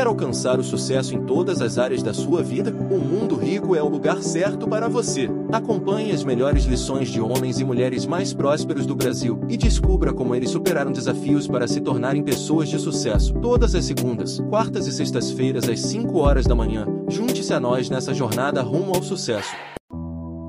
Quer alcançar o sucesso em todas as áreas da sua vida? O Mundo Rico é o lugar certo para você. Acompanhe as melhores lições de homens e mulheres mais prósperos do Brasil e descubra como eles superaram desafios para se tornarem pessoas de sucesso. Todas as segundas, quartas e sextas-feiras às 5 horas da manhã. Junte-se a nós nessa jornada rumo ao sucesso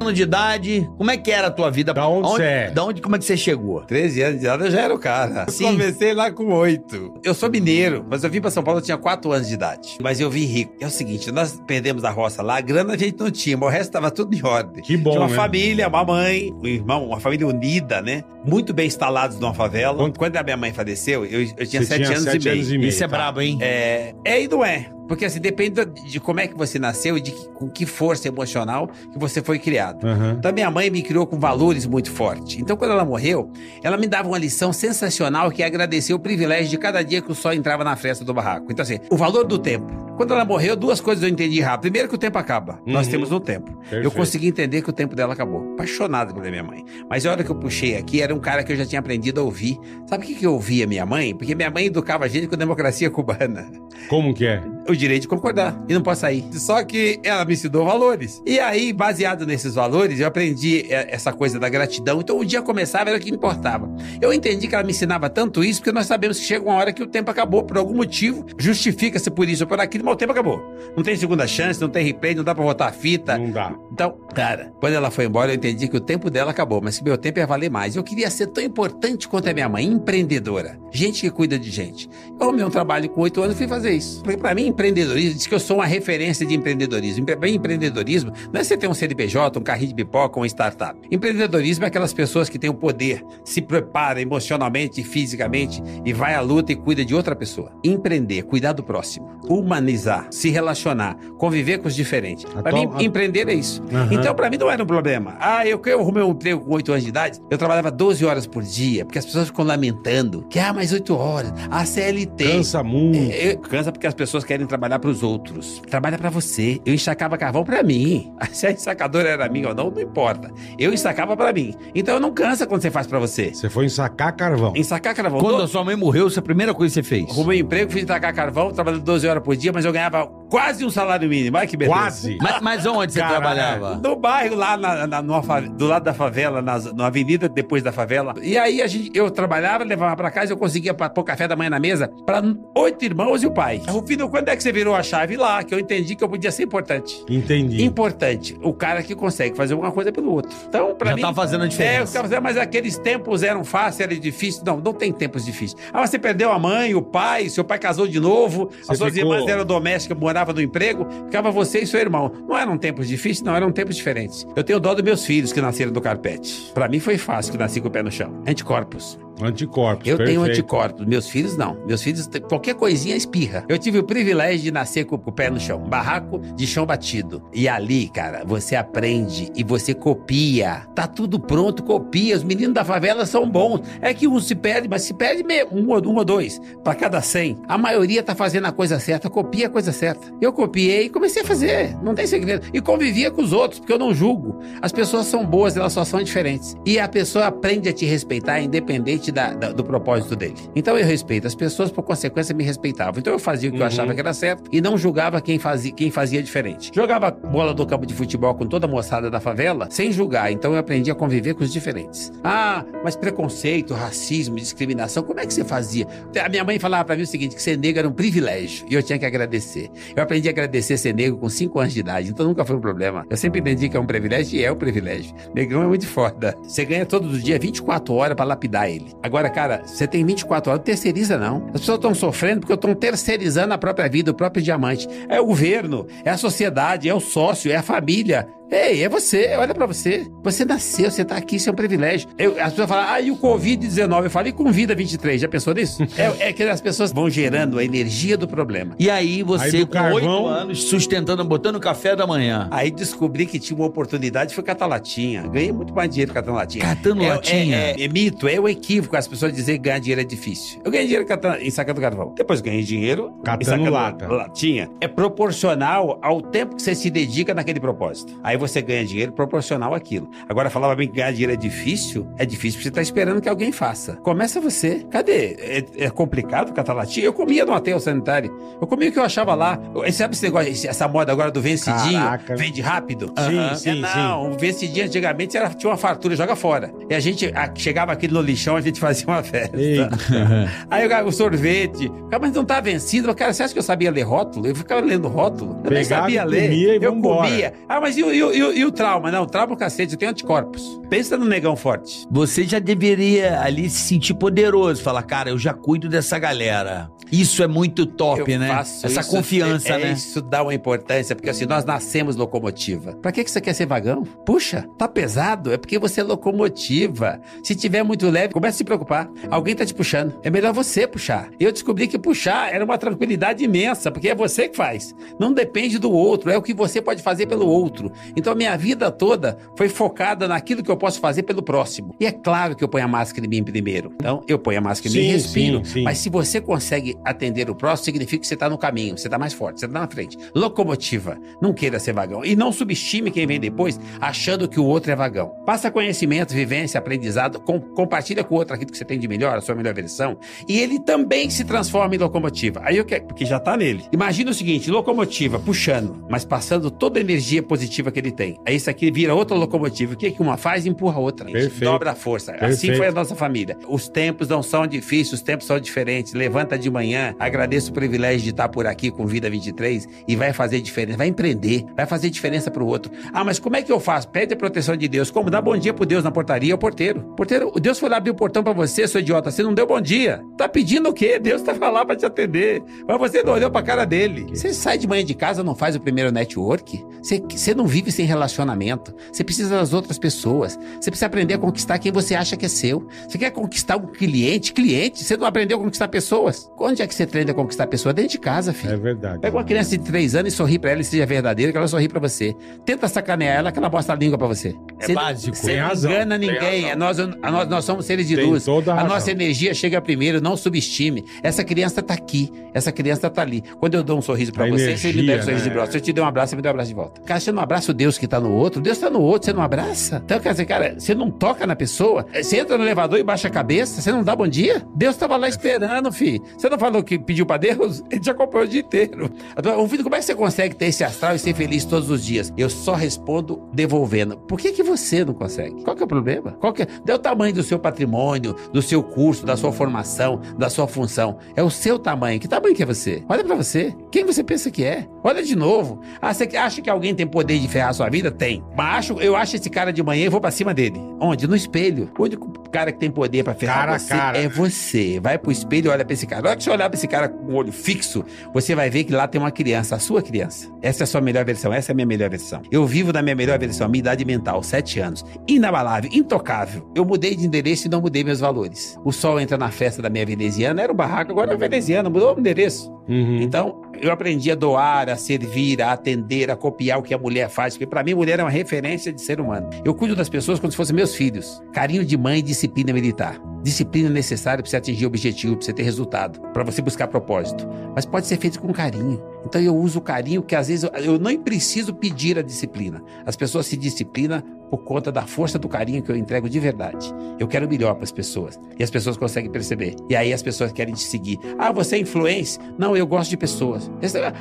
anos de idade, como é que era a tua vida? Da onde você é? Da onde, como é que você chegou? 13 anos de idade eu já era o cara. Sim. Comecei lá com 8. Eu sou mineiro, mas eu vim pra São Paulo eu tinha 4 anos de idade. Mas eu vim rico. É o seguinte, nós perdemos a roça lá, a grana a gente não tinha, mas o resto tava tudo em ordem. Que bom, Tinha uma né? família, uma mãe, um irmão, uma família unida, né? Muito bem instalados numa favela. Quando- Quando a minha mãe faleceu, eu, eu tinha Você 7 tinha anos, e anos e meio. Isso é tá. brabo, hein? É, é e não é. Porque assim, depende de como é que você nasceu e de que- com que força emocional que você foi criado. Aham. Então, minha mãe me criou com valores muito fortes. Então, quando ela morreu, ela me dava uma lição sensacional que é agradecer o privilégio de cada dia que o sol entrava na fresta do barraco. Então, assim, o valor do tempo. Quando ela morreu, duas coisas eu entendi rápido. Primeiro, que o tempo acaba. Nós Uhum. temos um tempo. Eu Perfeito. consegui entender que o tempo dela acabou. Apaixonado pela minha mãe. Mas a hora que eu puxei aqui, era um cara que eu já tinha aprendido a ouvir. Sabe o que, que eu ouvia minha mãe? Porque minha mãe educava a gente com democracia cubana Como que é? o direito de concordar e não pode sair. Só que ela me ensinou valores. E aí, baseado nesses valores, eu aprendi é, essa coisa da gratidão. Então, o dia começava, era o que importava. Eu entendi que ela me ensinava tanto isso, porque nós sabemos que chega uma hora que o tempo acabou por algum motivo, justifica-se por isso ou por aquilo, mas o tempo acabou. Não tem segunda chance, não tem replay, não dá pra voltar a fita. Não dá. Então, cara, quando ela foi embora, eu entendi que o tempo dela acabou, mas que meu tempo ia valer mais. Eu queria ser tão importante quanto a minha mãe, empreendedora. Gente que cuida de gente. Eu arrumei um trabalho com oito anos e fui fazer isso. Porque pra mim, empreendedorismo, diz que eu sou uma referência de empreendedorismo. Empre- Bem, empreendedorismo não é você ter um CNPJ, um carrinho de pipoca, uma startup. Empreendedorismo é aquelas pessoas que têm o poder, se prepara emocionalmente e fisicamente e vai à luta e cuida de outra pessoa. Empreender, cuidar do próximo, humanizar, se relacionar, conviver com os diferentes. A Pra tua- mim, a- empreender é isso. Aham. Então, pra mim, não era um problema. Ah, eu, eu arrumei um emprego com 8 anos de idade, eu trabalhava 12 horas por dia, porque as pessoas ficam lamentando que, ah, mais 8 horas, a CLT. Cansa muito. É, eu- cansa porque as pessoas querem trabalhar pros outros. Trabalha pra você. Eu ensacava carvão pra mim. Se a ensacadora era minha ou não, não importa. Eu ensacava pra mim. Então não cansa quando você faz pra você. Você foi ensacar carvão. Ensacar carvão. Quando Do- a sua mãe morreu, essa é a primeira coisa que você fez? Arrumei emprego, fui tacar carvão, trabalhando 12 horas por dia, mas eu ganhava quase um salário mínimo. Olha que beleza. Quase. Mas, mas onde você Caralho. trabalhava? No bairro, lá na, na- do lado da favela, nas- na avenida depois da favela. E aí a gente, eu trabalhava, levava pra casa, eu conseguia pôr café da manhã na mesa pra oito irmãos e o pai. Rufino, quando é que você virou a chave lá? Que eu entendi que eu podia ser importante. Entendi. Importante, o cara que consegue fazer uma coisa pelo outro. Então, pra Já mim. tá fazendo a diferença. É, os caras fazendo, mas aqueles tempos eram fáceis, eram difíceis. Não, não tem tempos difíceis. Ah, você perdeu a mãe, o pai, seu pai casou de novo, Você as suas ficou- irmãs eram domésticas, moravam no emprego, ficava você e seu irmão. Não eram tempos difíceis, não, eram tempos diferentes. Eu tenho dó dos meus filhos que nasceram do carpete. Pra mim foi fácil que nasci com o pé no chão. Anticorpos. Anticorpos. Eu tenho perfeito. anticorpos. Meus filhos não. Meus filhos, qualquer coisinha espirra. Eu tive o privilégio de nascer com o pé no chão. Barraco de chão batido. E ali, cara, você aprende e você copia. Tá tudo pronto, copia. Os meninos da favela são bons. É que um se perde, mas se perde mesmo. Um, ou- um ou dois. Pra cada cem. A maioria tá fazendo a coisa certa, copia a coisa certa. Eu copiei e comecei a fazer. Não tem segredo. E convivia com os outros, porque eu não julgo. As pessoas são boas, elas só são diferentes. E a pessoa aprende a te respeitar, independente da- da- do propósito dele. Então eu respeito. As pessoas, por consequência, me respeitavam. Então eu fazia o que eu Uhum. achava que era certo e não julgava quem fazia, quem fazia diferente. Jogava bola do campo de futebol com toda a moçada da favela, sem julgar. Então eu aprendi a conviver com os diferentes. Ah, mas preconceito, racismo, discriminação, como é que você fazia? A minha mãe falava pra mim o seguinte, que ser negro era um privilégio e eu tinha que agradecer. Eu aprendi a agradecer ser negro com 5 anos de idade, então nunca foi um problema. Eu sempre entendi que é um privilégio e é um privilégio. Negrão é muito foda. Você ganha todos os dias 24 horas pra lapidar ele. Agora, cara, você tem 24 horas, terceiriza não. As pessoas estão sofrendo porque estão terceirizando a própria vida, o próprio diamante. É o governo, é a sociedade, é o sócio, é a família. Ei, é você, olha pra você. Você nasceu, você tá aqui, isso é um privilégio. Eu- as pessoas falam, ah, e o Covid-19? Eu falo, e com vida 23? Já pensou nisso? é, é que as pessoas vão gerando a energia do problema. E aí você, Aí com oito carvão- anos, sustentando, botando café da manhã. Aí descobri que tinha uma oportunidade, fui catar latinha. Ganhei muito mais dinheiro catando latinha. Catando É- latinha? É, é, é mito, é o equívoco as pessoas dizerem que ganhar dinheiro é difícil. Eu ganhei dinheiro catando, em sacando carvão. Depois ganhei dinheiro Catando em sacando lata. latinha. É proporcional ao tempo que você se dedica naquele propósito. Aí você ganha dinheiro proporcional àquilo. Agora, falava bem que ganhar dinheiro é difícil, é difícil porque você tá esperando que alguém faça. Começa você. Cadê? É, é complicado catar latinha? Eu comia no aterro sanitário. Eu comia o que eu achava lá. Sabe esse negócio, essa moda agora do vencidinho? Caraca. Vende rápido? Sim, Aham. sim, É, não, o vencidinho antigamente era, tinha uma fartura, joga fora. E a gente a- chegava aqui no lixão, a gente fazia uma festa. Aí eu o sorvete. Cara, mas não tá vencido. Cara, você acha que eu sabia ler rótulo? Eu ficava lendo rótulo. Eu nem Pegava sabia e ler. comia e eu vambora. comia. Ah, mas e, e o- e o- e o trauma? Não, trauma é o cacete, eu tenho anticorpos. Pensa no negão forte. Você já deveria ali se sentir poderoso. Falar, cara, eu já cuido dessa galera. Isso é muito top, Eu né? Essa isso, confiança, é, né? Isso dá uma importância, porque assim, nós nascemos locomotiva. Pra que, que você quer ser vagão? Puxa, tá pesado, é porque você é locomotiva. Se tiver muito leve, começa a se preocupar. Alguém tá te puxando. É melhor você puxar. Eu descobri que puxar era uma tranquilidade imensa, porque é você que faz. Não depende do outro, é o que você pode fazer pelo outro. Então a minha vida toda foi focada naquilo que eu posso fazer pelo próximo. E é claro que eu ponho a máscara em mim primeiro. Então eu ponho a máscara em mim e respiro. sim, sim. Mas se você consegue atender o próximo, significa que você está no caminho, você está mais forte, você está na frente. Locomotiva, não queira ser vagão. E não subestime quem vem depois achando que o outro é vagão. Passa conhecimento, vivência, aprendizado, com- compartilha com o outro aquilo que você tem de melhor, a sua melhor versão, e ele também se transforma em locomotiva. Aí eu quero, porque já está nele. Imagina o seguinte: locomotiva puxando, mas passando toda a energia positiva que ele tem. Aí isso aqui vira outra locomotiva. O que, que uma faz? Empurra a outra. Perfeito. Dobra a força. Assim Perfeito. foi a nossa família. Os tempos não são difíceis, os tempos são diferentes. Levanta de manhã, agradeço o privilégio de estar por aqui com Vida 23 e vai fazer diferença. Vai empreender, vai fazer diferença pro outro. Ah, mas como é que eu faço? Pede a proteção de Deus. Como? Dá bom dia pro Deus na portaria, é o porteiro. Porteiro, Deus foi lá abrir o portão pra você, seu idiota. Você não deu bom dia. Tá pedindo o quê? Deus tava lá pra te atender. Mas você não olhou pra cara dele. Você sai de manhã de casa, não faz o primeiro network? Você, você não vive sem relacionamento. Você precisa das outras pessoas. Você precisa aprender a conquistar quem você acha que é seu. Você quer conquistar um cliente? Cliente. Você não aprendeu a conquistar pessoas. Onde é que você treina a conquistar pessoas? Dentro de casa, filho. É verdade. Pega uma criança de 3 anos e sorri pra ela e seja verdadeira, que ela sorri pra você. Tenta sacanear ela, que ela mostra a língua pra você. É Você- básico. Você Tem não razão, engana ninguém. razão. Nós, a nós, nós somos seres de Tem luz. toda a A razão. nossa energia chega primeiro, não subestime. Essa criança tá aqui, essa criança tá ali. Quando eu dou um sorriso pra A você, você me energia, dá um sorriso né? de braço. Se eu te der um abraço, você me dá um abraço de volta. Cara, você não abraça o Deus que tá no outro, Deus tá no outro, você não abraça. Então, quer dizer, cara, você não toca na pessoa, você entra no elevador e baixa a cabeça, você não dá bom dia? Deus tava lá esperando, filho. Você não falou que pediu pra Deus? Ele te acompanhou o dia inteiro. Ô, filho, como é que você consegue ter esse astral e ser feliz todos os dias? Eu só respondo devolvendo. Por que, que você não consegue? Qual que é o problema? Qual que é? É o tamanho do seu patrimônio, do seu curso, da sua formação, da sua função. É o seu tamanho. Que tamanho que é você? Olha pra você. Quem você pensa que é? Olha de novo. Ah, você acha que alguém tem poder de ferrar a sua vida? Tem. Mas acho, eu acho esse cara de manhã e vou pra cima dele. Onde? No espelho. O único cara que tem poder pra ferrar Cara a você cara. é você. Vai pro espelho e olha pra esse cara. Na hora que você olhar pra esse cara com o olho fixo, você vai ver que lá tem uma criança, a sua criança. Essa é a sua melhor versão, essa é a minha melhor versão. Eu vivo da minha melhor versão, minha idade mental, sete anos. Inabalável, intocável. Eu mudei de endereço e não mudei meus valores. O sol entra na festa da minha veneziana, era o barraco, agora é veneziana, mudou o endereço. Uhum. Então, eu aprendi a doar, a servir, a atender, a copiar o que a mulher faz, porque pra mim mulher é uma referência de ser humano. Eu cuido das pessoas como se fossem meus filhos. Carinho de mãe e disciplina militar. Disciplina necessária pra você atingir o objetivo, pra você ter resultado, pra você buscar propósito. Mas pode ser feito com carinho. Então eu uso o carinho que às vezes eu, eu nem preciso pedir a disciplina. As pessoas se disciplinam por conta da força do carinho que eu entrego de verdade. Eu quero o melhor para as pessoas. E as pessoas conseguem perceber. E aí as pessoas querem te seguir. Ah, você é influência? Não, eu gosto de pessoas.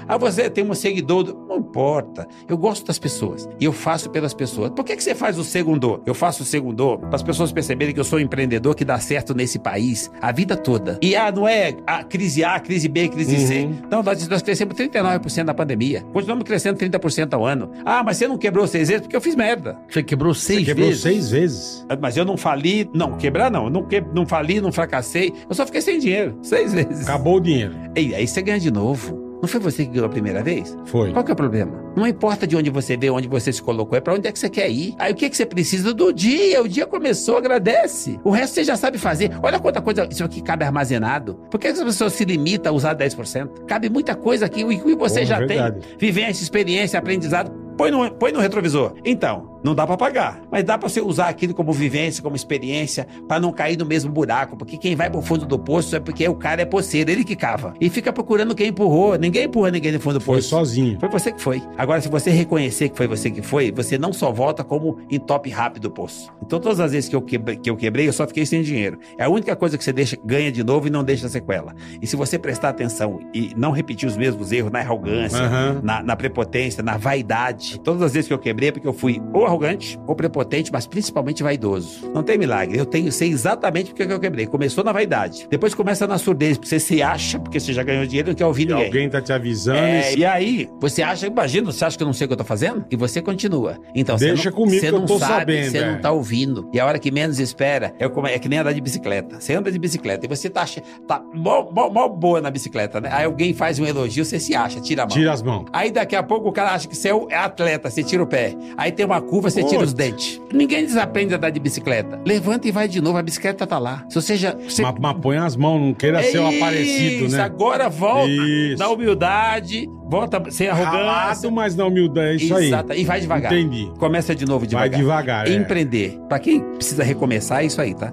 Ah, você tem um seguidor? do- Não importa. Eu gosto das pessoas. E eu faço pelas pessoas. Por que, que você faz o segundor? Eu faço o segundor para as pessoas perceberem que eu sou um empreendedor que dá certo nesse país a vida toda. E ah, não é a crise A, crise B, crise C. Uhum. Não, nós, nós crescemos 39% na pandemia. Continuamos crescendo 30% ao ano. Ah, mas você não quebrou seis vezes porque eu fiz merda. Você quebrou seis Você quebrou vezes? seis vezes. Mas eu não fali, não, quebrar não. Eu não, que, não fali, não fracassei. Eu só fiquei sem dinheiro. Seis vezes. Acabou o dinheiro. E aí você ganha de novo. Não foi você que ganhou a primeira vez? Foi. Qual que é o problema? Não importa de onde você veio, onde você se colocou, é pra onde é que você quer ir. Aí o que, que você precisa do dia? O dia começou, agradece. O resto você já sabe fazer. Olha quanta coisa isso aqui cabe armazenado. Por que as pessoas se limitam a usar 10%? Cabe muita coisa aqui, que você Porra, já verdade. tem. Vivência, experiência, aprendizado. Põe no, põe no retrovisor. Então, Não dá pra pagar, mas dá pra você usar aquilo como vivência, como experiência, pra não cair no mesmo buraco, porque quem vai pro fundo do poço é porque o cara é poceiro, ele que cava. E fica procurando quem empurrou. Ninguém empurra ninguém no fundo do Foi poço. sozinho. Foi você que foi. Agora, se você reconhecer que foi você que foi, você não só volta como em top rápido do poço. Então, todas as vezes que eu, quebrei, que eu quebrei, eu só fiquei sem dinheiro. É a única coisa que você deixa, ganha de novo e não deixa sequela. E se você prestar atenção e não repetir os mesmos erros na arrogância, Aham. na, na prepotência, na vaidade, todas as vezes que eu quebrei é porque eu fui ou arrogante, ou prepotente, mas principalmente vaidoso. Não tem milagre. Eu tenho, sei exatamente porque que eu quebrei. Começou na vaidade. Depois começa na surdez, porque você se acha, porque você já ganhou dinheiro e não quer ouvir E ninguém. alguém tá te avisando. É, e- e aí, você acha, imagina, você acha que eu não sei o que eu tô fazendo? E você continua. Então, Deixa você não, comigo você que eu não tô sabe, sabendo, Você é. não tá ouvindo. E a hora que menos espera, é, como, é que nem andar de bicicleta. Você anda de bicicleta e você tá, tá mó, mó- mó boa na bicicleta, né? Aí alguém faz um elogio, você se acha, tira a mão. Tira as mãos. Aí daqui a pouco o cara acha que você é é atleta, você tira o pé. Aí tem uma curva, você tira os dentes. Ninguém desaprende a andar de bicicleta. Levanta e vai de novo, a bicicleta tá lá. Se você já. Você... Mas, mas põe as mãos, não queira ser um Isso, aparecido, né? agora volta Isso. na humildade, volta sem arrogância. Ralado, mas na humildade. É isso aí. Exato, E vai devagar. Entendi. Começa de novo Vai devagar. devagar. é. Empreender. Pra quem precisa recomeçar, é isso aí, tá?